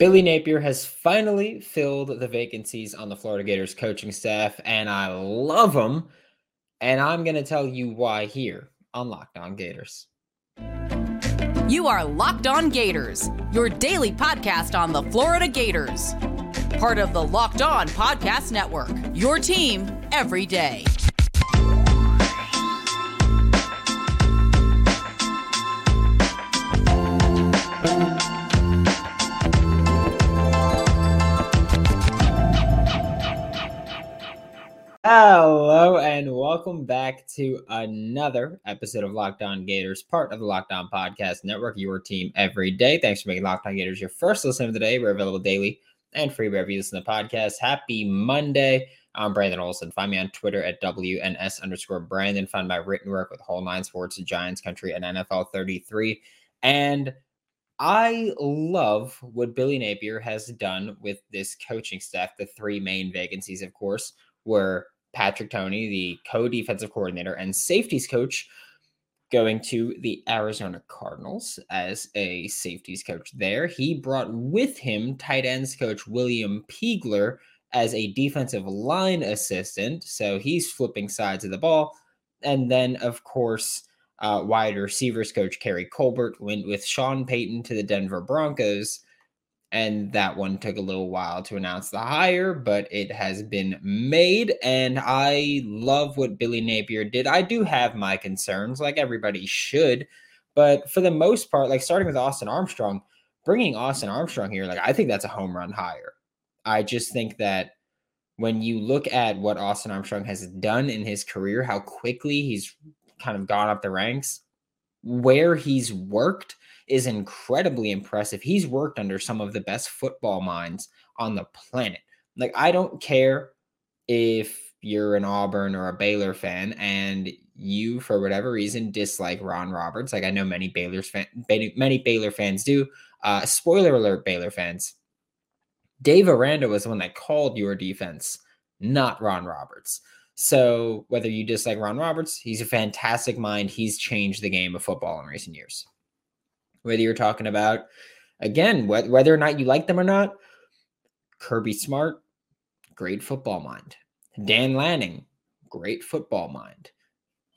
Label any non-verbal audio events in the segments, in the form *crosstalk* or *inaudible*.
Billy Napier has finally filled the vacancies on the Florida Gators coaching staff, and I love him. And I'm going to tell you why here on Locked On Gators. You are Locked On Gators, your daily podcast on the Florida Gators. Part of the Locked On Podcast Network, your team every day. Hello and welcome back to another episode of Locked On Gators, part of the Locked On Podcast Network, your team every day. Thanks for making Locked On Gators your first listen of the day. We're available daily and free wherever you listen to podcasts. Happy Monday. I'm Brandon Olson. Find me on Twitter at WNS underscore Brandon. Find my written work with Whole Nine Sports, Giants Country, and NFL 33. And I love what Billy Napier has done with this coaching staff. The three main vacancies, of course, were Patrick Toney, the co defensive coordinator and safeties coach, going to the Arizona Cardinals as a safeties coach there. He brought with him tight ends coach William Peagler as a defensive line assistant. So he's flipping sides of the ball. And then, of course, uh, wide receivers coach Keary Colbert went with Sean Payton to the Denver Broncos and that one took a little while to announce the hire, but it has been made. And I love what Billy Napier did. I do have my concerns, like everybody should, but for the most part, like starting with Austin Armstrong, bringing Austin Armstrong here, like I think that's a home run hire. I just think that when you look at what Austin Armstrong has done in his career, how quickly he's kind of gone up the ranks, where he's worked is incredibly impressive. He's worked under some of the best football minds on the planet. Like, I don't care if you're an Auburn or a Baylor fan and you, for whatever reason, dislike Ron Roberts. Like, I know many Baylor's fan, many Baylor fans do. Uh, spoiler alert, Baylor fans. Dave Aranda was the one that called your defense, not Ron Roberts. So whether you dislike Ron Roberts, he's a fantastic mind. He's changed the game of football in recent years whether you're talking about again whether or not you like them or not kirby smart great football mind. Dan lanning great football mind.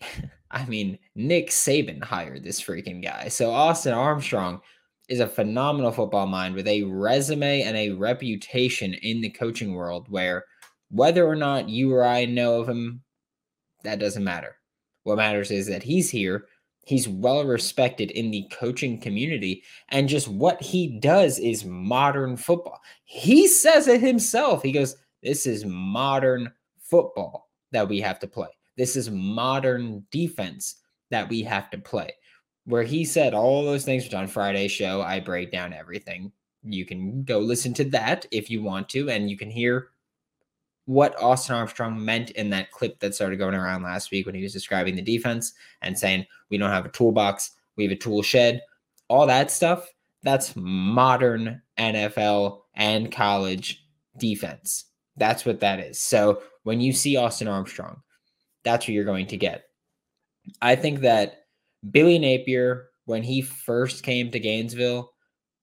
*laughs* I mean nick saban hired this freaking guy. So austin armstrong is a phenomenal football mind with a resume and a reputation in the coaching world where whether or not you or i know of him that doesn't matter. What matters is that he's here He's well respected in the coaching community. And just what he does is modern football. He says it himself. He goes, This is modern football that we have to play. This is modern defense that we have to play. Where he said all those things, which on Friday's show, I break down everything. You can go listen to that if you want to, and you can hear what Austin Armstrong meant in that clip that started going around last week when he was describing the defense and saying, We don't have a toolbox, we have a tool shed, all that stuff. That's modern NFL and college defense. That's what that is. So when you see Austin Armstrong, that's what you're going to get. I think that Billy Napier, when he first came to Gainesville,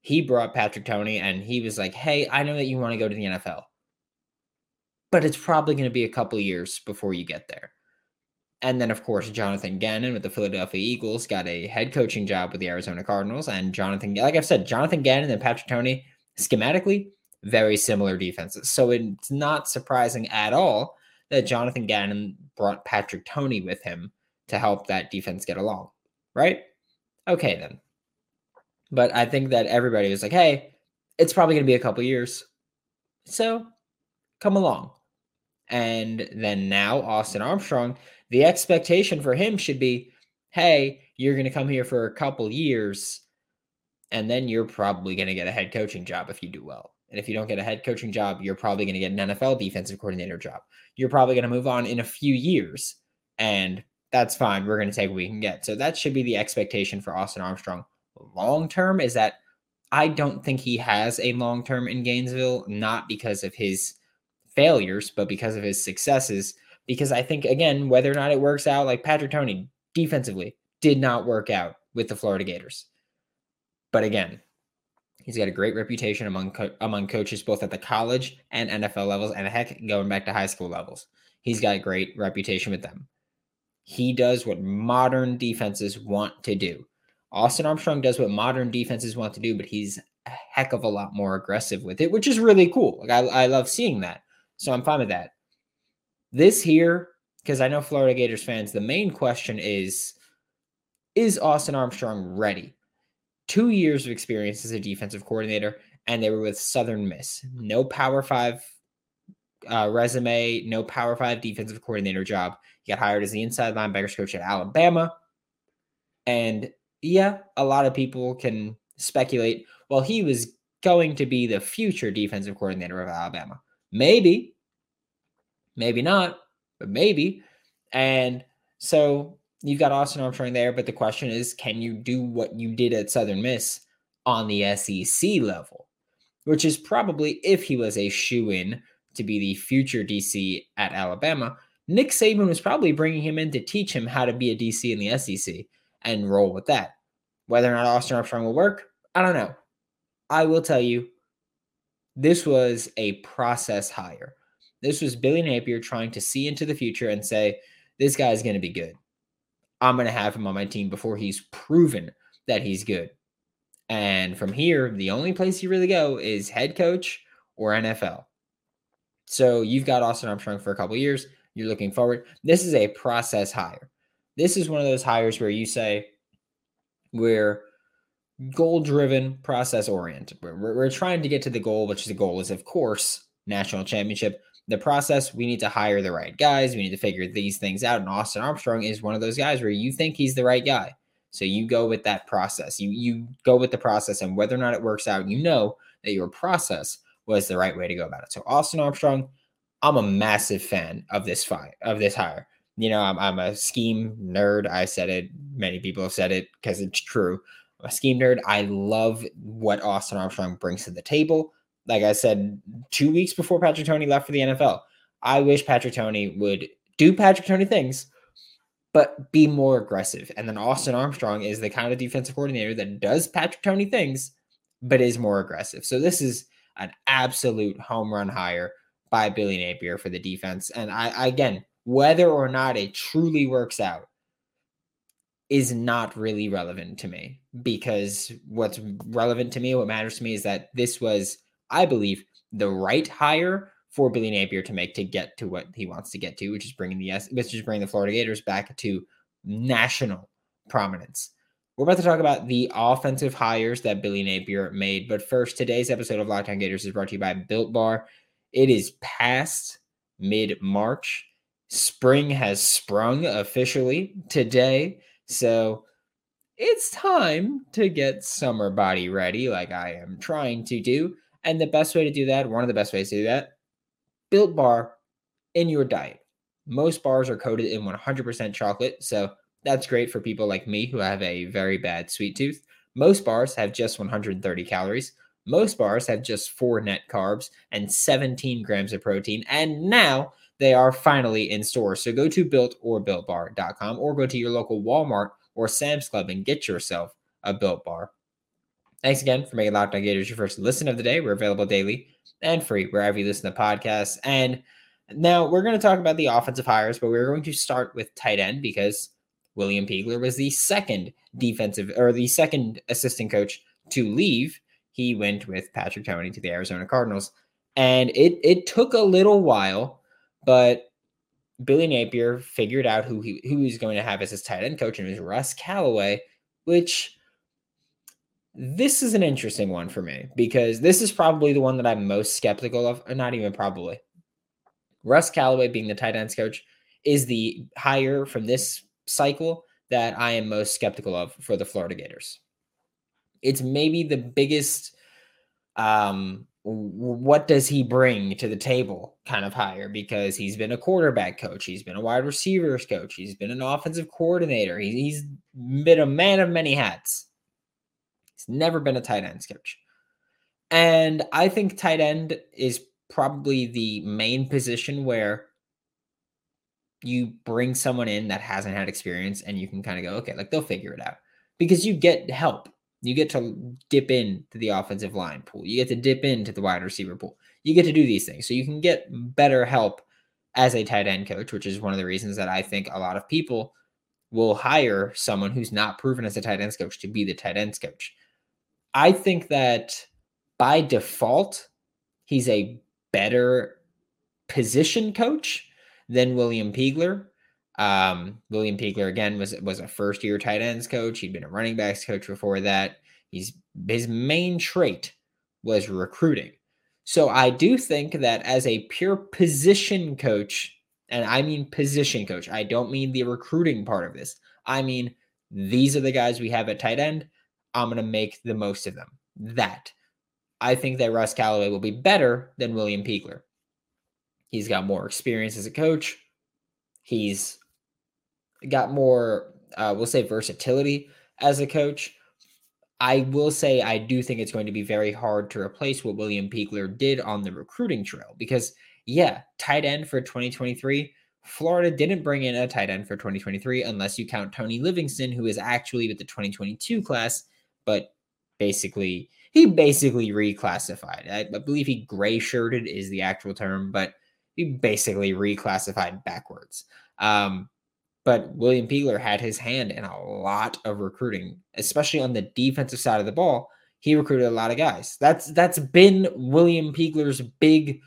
he brought Patrick Toney and he was like, Hey, I know that you want to go to the NFL but it's probably going to be a couple years before you get there. And then, of course, Jonathan Gannon with the Philadelphia Eagles got a head coaching job with the Arizona Cardinals. And Jonathan, like I've said, Jonathan Gannon and Patrick Toney, schematically, very similar defenses. So it's not surprising at all that Jonathan Gannon brought Patrick Toney with him to help that defense get along, right? Okay, then. But I think that everybody was like, hey, it's probably going to be a couple years. So come along. And then now, Austin Armstrong, the expectation for him should be hey, you're going to come here for a couple years, and then you're probably going to get a head coaching job if you do well. And if you don't get a head coaching job, you're probably going to get an NFL defensive coordinator job. You're probably going to move on in a few years, and that's fine. We're going to take what we can get. So that should be the expectation for Austin Armstrong long term. Is that I don't think he has a long term in Gainesville, not because of his failures, but because of his successes. Because I think, again, whether or not it works out, like Patrick Toney defensively did not work out with the Florida Gators. But again, He's got a great reputation among co- among coaches both at the college and NFL levels, and heck, going back to high school levels. He's got a great reputation with them. He does what modern defenses want to do. Austin Armstrong does what modern defenses want to do, but he's a heck of a lot more aggressive with it, which is really cool. Like I, I love seeing that. So I'm fine with that. This here, because I know Florida Gators fans, the main question is Is Austin Armstrong ready? Two years of experience as a defensive coordinator, and they were with Southern Miss. No Power Five uh, resume, no Power Five defensive coordinator job. He got hired as the inside linebackers coach at Alabama. And yeah, a lot of people can speculate, well, he was going to be the future defensive coordinator of Alabama. Maybe, maybe not, but maybe. And so you've got Austin Armstrong there, but the question is, can you do what you did at Southern Miss on the SEC level? Which is probably if he was a shoe in to be the future DC at Alabama, Nick Saban was probably bringing him in to teach him how to be a DC in the SEC and roll with that. Whether or not Austin Armstrong will work, I don't know. I will tell you, this was a process hire. This was Billy Napier trying to see into the future and say, this guy's going to be good. I'm going to have him on my team before he's proven that he's good. And from here, the only place you really go is head coach or NFL. So you've got Austin Armstrong for a couple years. You're looking forward. This is a process hire. This is one of those hires where you say, we're goal driven, process oriented. We're, we're trying to get to the goal, which is the goal is, of course, national championship. The process, we need to hire the right guys. We need to figure these things out. And Austin Armstrong is one of those guys where you think he's the right guy. So you go with that process. You you go with the process, and whether or not it works out, you know that your process was the right way to go about it. So Austin Armstrong, I'm a massive fan of this fight of this hire. You know, I'm, I'm a scheme nerd. I said it. Many people have said it because it's true. A scheme nerd. I love what Austin Armstrong brings to the table. Like I said, two weeks before Patrick Toney left for the NFL, I wish Patrick Toney would do Patrick Toney things, but be more aggressive. And then Austin Armstrong is the kind of defensive coordinator that does Patrick Toney things, but is more aggressive. So this is an absolute home run hire by Billy Napier for the defense. And I, again, whether or not it truly works out is not really relevant to me because what's relevant to me, what matters to me is that this was, I believe, the right hire for Billy Napier to make to get to what he wants to get to, which is bringing the which is bringing the Florida Gators back to national prominence. We're about to talk about the offensive hires that Billy Napier made. But first, today's episode of Locked On Gators is brought to you by Built Bar. It is past mid March. Spring has sprung officially today. So it's time to get summer body ready, like I am trying to do. And the best way to do that, one of the best ways to do that, Built Bar in your diet. Most bars are coated in 100% chocolate. So that's great for people like me who have a very bad sweet tooth. Most bars have just 130 calories. Most bars have just four net carbs and 17 grams of protein. And now they are finally in stores. So go to built or builtbar.com or go to your local Walmart or Sam's Club and get yourself a built bar. Thanks again for making Locked On Gators your first listen of the day. We're available daily and free wherever you listen to podcasts. And now we're going to talk about the offensive hires, but we're going to start with tight end because William Peagler was the second defensive or the second assistant coach to leave. He went with Patrick Toney to the Arizona Cardinals. And it it took a little while, but Billy Napier figured out who he who he's going to have as his tight end coach, and it was Russ Callaway, which this is an interesting one for me because this is probably the one that I'm most skeptical of, not even probably. Russ Callaway being the tight ends coach is the hire from this cycle that I am most skeptical of for the Florida Gators. It's maybe the biggest um what does he bring to the table kind of hire because he's been a quarterback coach, he's been a wide receivers coach, he's been an offensive coordinator, he's been a man of many hats. He's never been a tight ends coach. And I think tight end is probably the main position where you bring someone in that hasn't had experience and you can kind of go, okay, like they'll figure it out because you get help You get to dip into the offensive line pool. You get to dip into the wide receiver pool. You get to do these things. So you can get better help as a tight end coach, which is one of the reasons that I think a lot of people will hire someone who's not proven as a tight ends coach to be the tight ends coach. I think that by default, he's a better position coach than William Peagler. Um, William Peagler again was was a first year tight ends coach. He'd been a running backs coach before that. He's his main trait was recruiting. So I do think that as a pure position coach, and I mean position coach, I don't mean the recruiting part of this. I mean these are the guys we have at tight end. I'm going to make the most of them. That I think that Russ Callaway will be better than William Peagler. He's got more experience as a coach. He's got more, uh, we'll say, versatility as a coach. I will say I do think it's going to be very hard to replace what William Peagler did on the recruiting trail because, yeah, tight end for 2023. Florida didn't bring in a tight end for 2023 unless you count Tony Livingston, who is actually with the 2022 class, but basically he basically reclassified. I, I believe he gray shirted is the actual term, but he basically reclassified backwards. Um, but William Peagler had his hand in a lot of recruiting, especially on the defensive side of the ball. He recruited a lot of guys. That's that's been William Peagler's big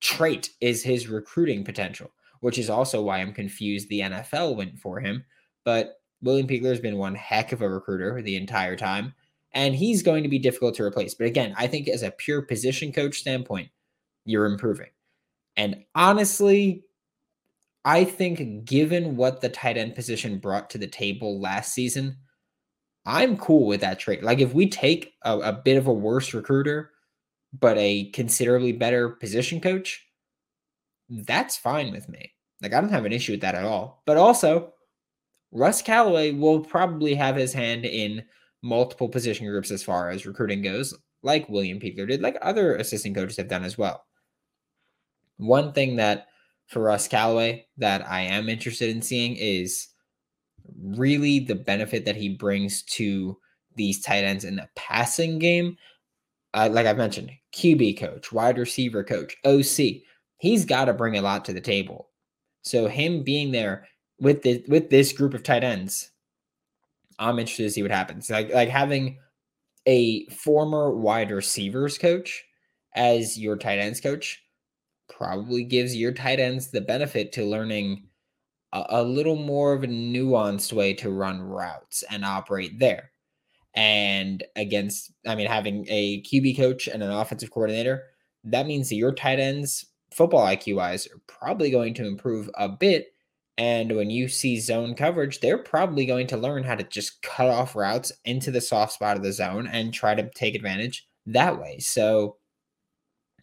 trait is his recruiting potential, which is also why I'm confused the NFL went for him. But William Peagler has been one heck of a recruiter the entire time, and he's going to be difficult to replace. But again, I think as a pure position coach standpoint, you're improving. And honestly, I think given what the tight end position brought to the table last season, I'm cool with that trade. Like if we take a, a bit of a worse recruiter, but a considerably better position coach, that's fine with me. Like I don't have an issue with that at all. But also, Russ Callaway will probably have his hand in multiple position groups as far as recruiting goes, like William Peagler did, like other assistant coaches have done as well. One thing that for Russ Callaway that I am interested in seeing is really the benefit that he brings to these tight ends in the passing game. Uh, like I mentioned, QB coach, wide receiver coach, OC. He's got to bring a lot to the table. So him being there with the with this group of tight ends, I'm interested to see what happens. Like like having a former wide receivers coach as your tight ends coach probably gives your tight ends the benefit to learning a, a little more of a nuanced way to run routes and operate there. And against, I mean, having a QB coach and an offensive coordinator, that means that your tight ends, football IQ wise, are probably going to improve a bit. And when you see zone coverage, they're probably going to learn how to just cut off routes into the soft spot of the zone and try to take advantage that way. So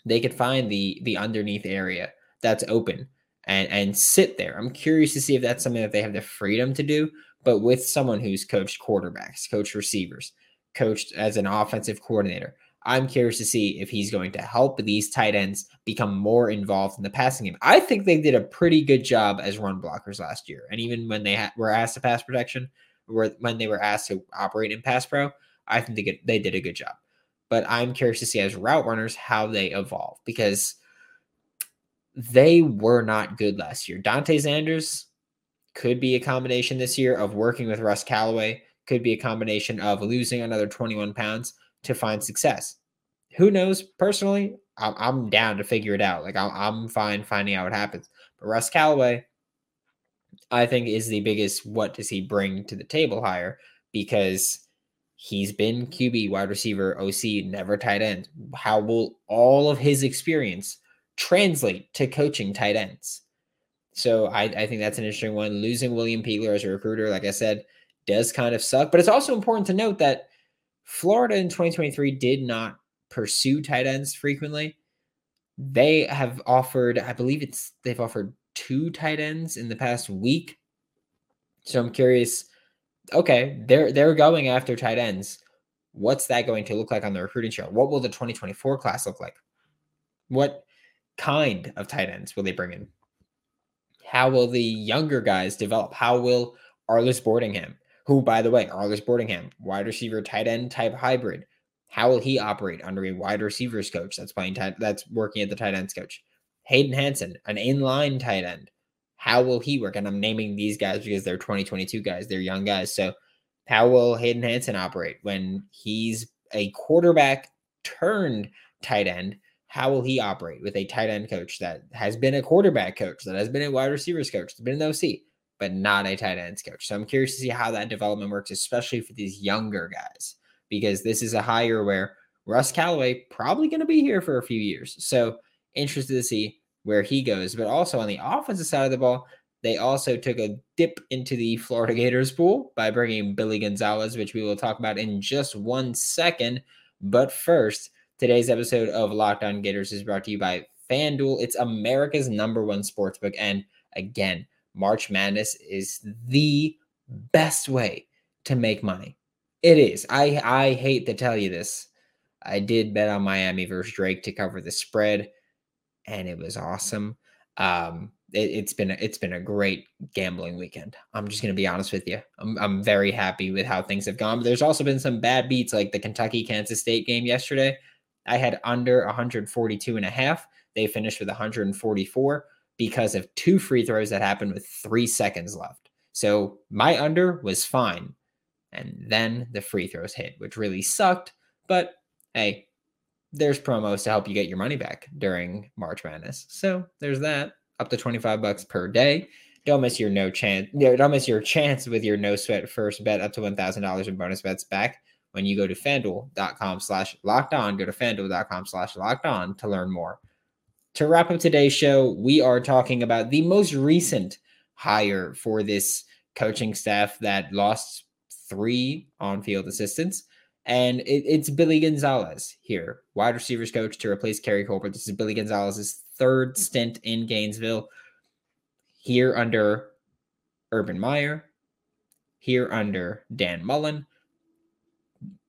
they could find the the underneath area that's open and and sit there. I'm curious to see if that's something that they have the freedom to do, but with someone who's coached quarterbacks, coached receivers, coached as an offensive coordinator. I'm curious to see if he's going to help these tight ends become more involved in the passing game. I think they did a pretty good job as run blockers last year, and even when they ha- were asked to pass protection, when they were asked to operate in pass pro, I think they, get, they did a good job but I'm curious to see as route runners how they evolve because they were not good last year. Dante Zanders could be a combination this year of working with Russ Callaway, could be a combination of losing another 21 pounds to find success. Who knows? Personally, I'm, down to figure it out. Like, I'm, fine finding out what happens. But Russ Callaway, I think, is the biggest what does he bring to the table hire because He's been QB, wide receiver, OC, never tight end. How will all of his experience translate to coaching tight ends? So I, I think that's an interesting one. Losing William Peagler as a recruiter, like I said, does kind of suck. But it's also important to note that Florida in 2023 did not pursue tight ends frequently. They have offered, I believe it's they've offered two tight ends in the past week. So I'm curious okay, they're they're going after tight ends. What's that going to look like on the recruiting trail? What will the 2024 class look like? What kind of tight ends will they bring in? How will the younger guys develop? How will Arlis Boardingham, who, by the way, Arlis Boardingham, wide receiver, tight end type hybrid. How will he operate under a wide receivers coach that's playing tight, that's working at the tight ends coach? Hayden Hanson, an inline tight end. How will he work? And I'm naming these guys because they're 2022 guys, they're young guys. So how will Hayden Hanson operate when he's a quarterback turned tight end? How will he operate with a tight end coach that has been a quarterback coach, that has been a wide receivers coach, that's been an OC, but not a tight ends coach? So I'm curious to see how that development works, especially for these younger guys, because this is a hire where Russ Callaway probably going to be here for a few years. So interested to see where he goes. But also on the offensive side of the ball, they also took a dip into the Florida Gators pool by bringing Billy Gonzales, which we will talk about in just one second. But first, today's episode of Locked On Gators is brought to you by FanDuel. It's America's number one sportsbook. And again, March Madness is the best way to make money. It is. I I hate to tell you this. I did bet on Miami versus Drake to cover the spread, and it was awesome. Um, it, has been it's been a great gambling weekend. I'm just gonna be honest with you. I'm I'm very happy with how things have gone. But there's also been some bad beats like the Kentucky Kansas State game yesterday. I had under 142 and a half. They finished with 144 because of two free throws that happened with three seconds left. So my under was fine. And then the free throws hit, which really sucked. But hey, there's promos to help you get your money back during March Madness. So there's that up to 25 bucks per day. Don't miss your no chance. Don't miss your chance with your no sweat first bet up to $1,000 in bonus bets back when you go to fanduel.com slash locked on. Go to fanduel.com slash locked on to learn more. To wrap up today's show, we are talking about the most recent hire for this coaching staff that lost three on field assistants. And it, it's Billy Gonzales here, wide receivers coach to replace Keary Colbert. This is Billy Gonzales's third stint in Gainesville, here under Urban Meyer, here under Dan Mullen,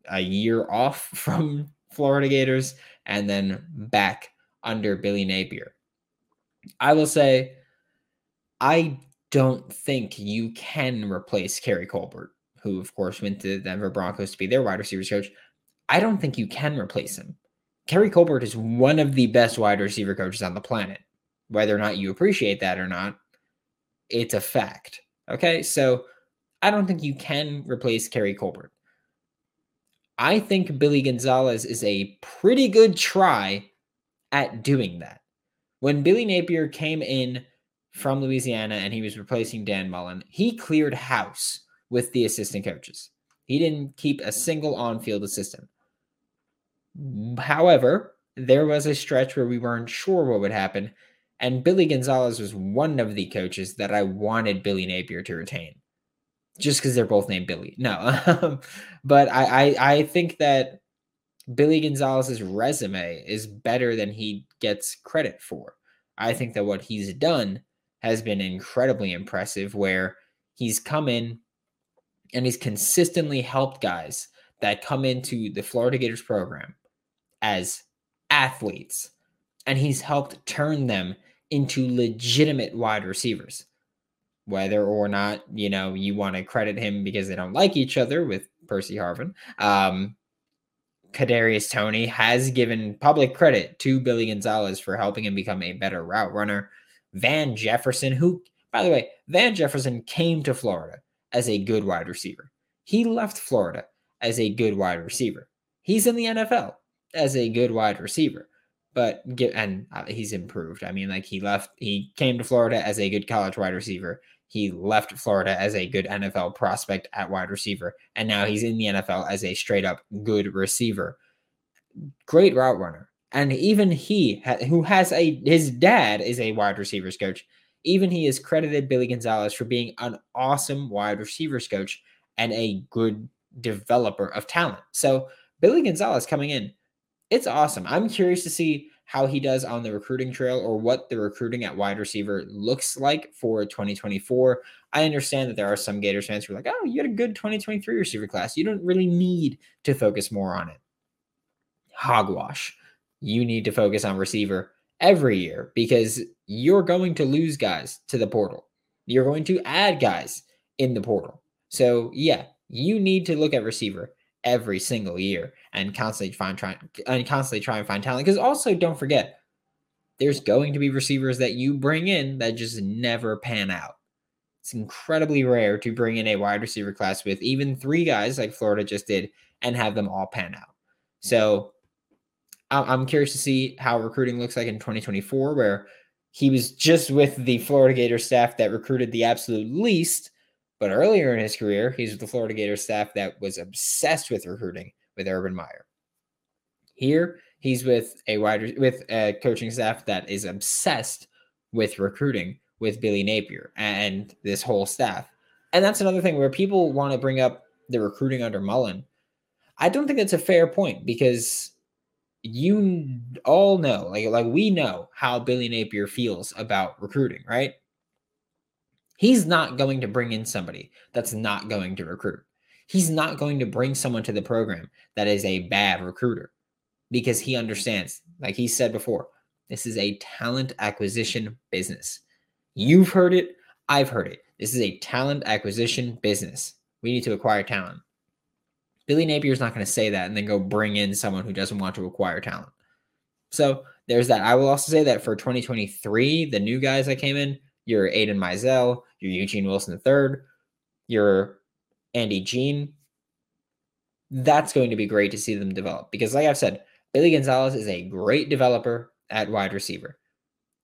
a year off *laughs* from Florida Gators, and then back under Billy Napier. I will say, I don't think you can replace Keary Colbert, who, of course, went to the Denver Broncos to be their wide receivers coach. I don't think you can replace him. Keary Colbert is one of the best wide receiver coaches on the planet. Whether or not you appreciate that or not, it's a fact. Okay. So I don't think you can replace Keary Colbert. I think Billy Gonzales is a pretty good try at doing that. When Billy Napier came in from Louisiana and he was replacing Dan Mullen, he cleared house with the assistant coaches. He didn't keep a single on field assistant. However, there was a stretch where we weren't sure what would happen, and Billy Gonzales was one of the coaches that I wanted Billy Napier to retain, just because they're both named Billy. No, um, but I, I I think that Billy Gonzales's resume is better than he gets credit for. I think that what he's done has been incredibly impressive, where he's come in and he's consistently helped guys that come into the Florida Gators program as athletes, and he's helped turn them into legitimate wide receivers. Whether or not you know you want to credit him because they don't like each other with Percy Harvin, um, Kadarius Tony has given public credit to Billy Gonzales for helping him become a better route runner. Van Jefferson, who, by the way, Van Jefferson came to Florida as a good wide receiver. He left Florida as a good wide receiver. He's in the NFL as a good wide receiver, but and uh, he's improved. I mean, like he left, he came to Florida as a good college wide receiver. He left Florida as a good NFL prospect at wide receiver, and now he's in the NFL as a straight up good receiver. Great route runner, and even he, who has a his dad is a wide receivers coach. Even he has credited Billy Gonzales for being an awesome wide receivers coach and a good developer of talent. So Billy Gonzales coming in it's awesome. I'm curious to see how he does on the recruiting trail or what the recruiting at wide receiver looks like for 2024. I understand that there are some Gators fans who are like, oh, you had a good 2023 receiver class. You don't really need to focus more on it. Hogwash. You need to focus on receiver every year because you're going to lose guys to the portal. You're going to add guys in the portal. So yeah, you need to look at receiver every single year and constantly find try and constantly try and find talent. Because also don't forget, there's going to be receivers that you bring in that just never pan out. It's incredibly rare to bring in a wide receiver class with even three guys like Florida just did and have them all pan out. So I'm curious to see how recruiting looks like in 2024, where he was just with the Florida Gators staff that recruited the absolute least. But earlier in his career, he's with the Florida Gators staff that was obsessed with recruiting with Urban Meyer. Here, he's with a wide with a coaching staff that is obsessed with recruiting with Billy Napier and this whole staff. And that's another thing where people want to bring up the recruiting under Mullen. I don't think that's a fair point because you all know, like like we know how Billy Napier feels about recruiting, right? He's not going to bring in somebody that's not going to recruit. He's not going to bring someone to the program that is a bad recruiter because he understands, like he said before, this is a talent acquisition business. You've heard it, I've heard it. This is a talent acquisition business. We need to acquire talent. Billy Napier's not going to say that and then go bring in someone who doesn't want to acquire talent. So there's that. I will also say that for 2023, the new guys that came in, you're Aidan Mizell, you're Eugene Wilson III, you're Andy Jean. That's going to be great to see them develop because, like I've said, Billy Gonzales is a great developer at wide receiver.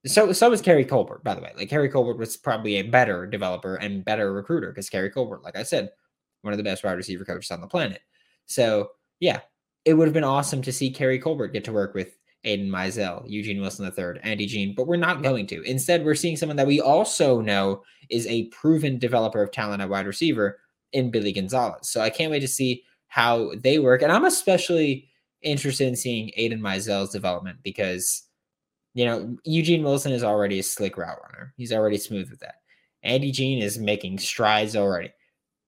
So so is Keary Colbert, by the way. Like Keary Colbert was probably a better developer and better recruiter because Keary Colbert, like I said, one of the best wide receiver coaches on the planet. So yeah, it would have been awesome to see Keary Colbert get to work with Aidan Mizell, Eugene Wilson III, Andy Jean, but we're not going to. Instead, we're seeing someone that we also know is a proven developer of talent at wide receiver in Billy Gonzales. So I can't wait to see how they work. And I'm especially interested in seeing Aidan Mizell's development because, you know, Eugene Wilson is already a slick route runner. He's already smooth with that. Andy Jean is making strides already.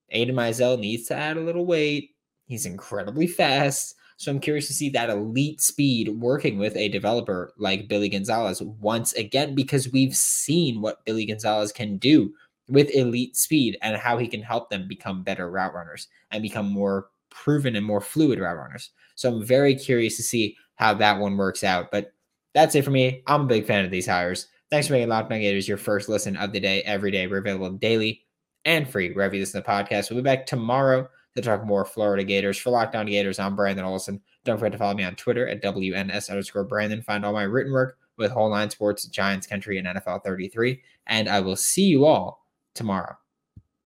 Aidan Mizell needs to add a little weight He's incredibly fast. So I'm curious to see that elite speed working with a developer like Billy Gonzales once again, because we've seen what Billy Gonzales can do with elite speed and how he can help them become better route runners and become more proven and more fluid route runners. So I'm very curious to see how that one works out. But that's it for me. I'm a big fan of these hires. Thanks for making Locked On Gators your first listen of the day every day. We're available daily and free wherever you listen to the podcast. We'll be back tomorrow to talk more Florida Gators. For Locked On Gators, I'm Brandon Olson. Don't forget to follow me on Twitter at WNS underscore Brandon. Find all my written work with Whole Nine Sports, Giants Country, and NFL 33. And I will see you all tomorrow.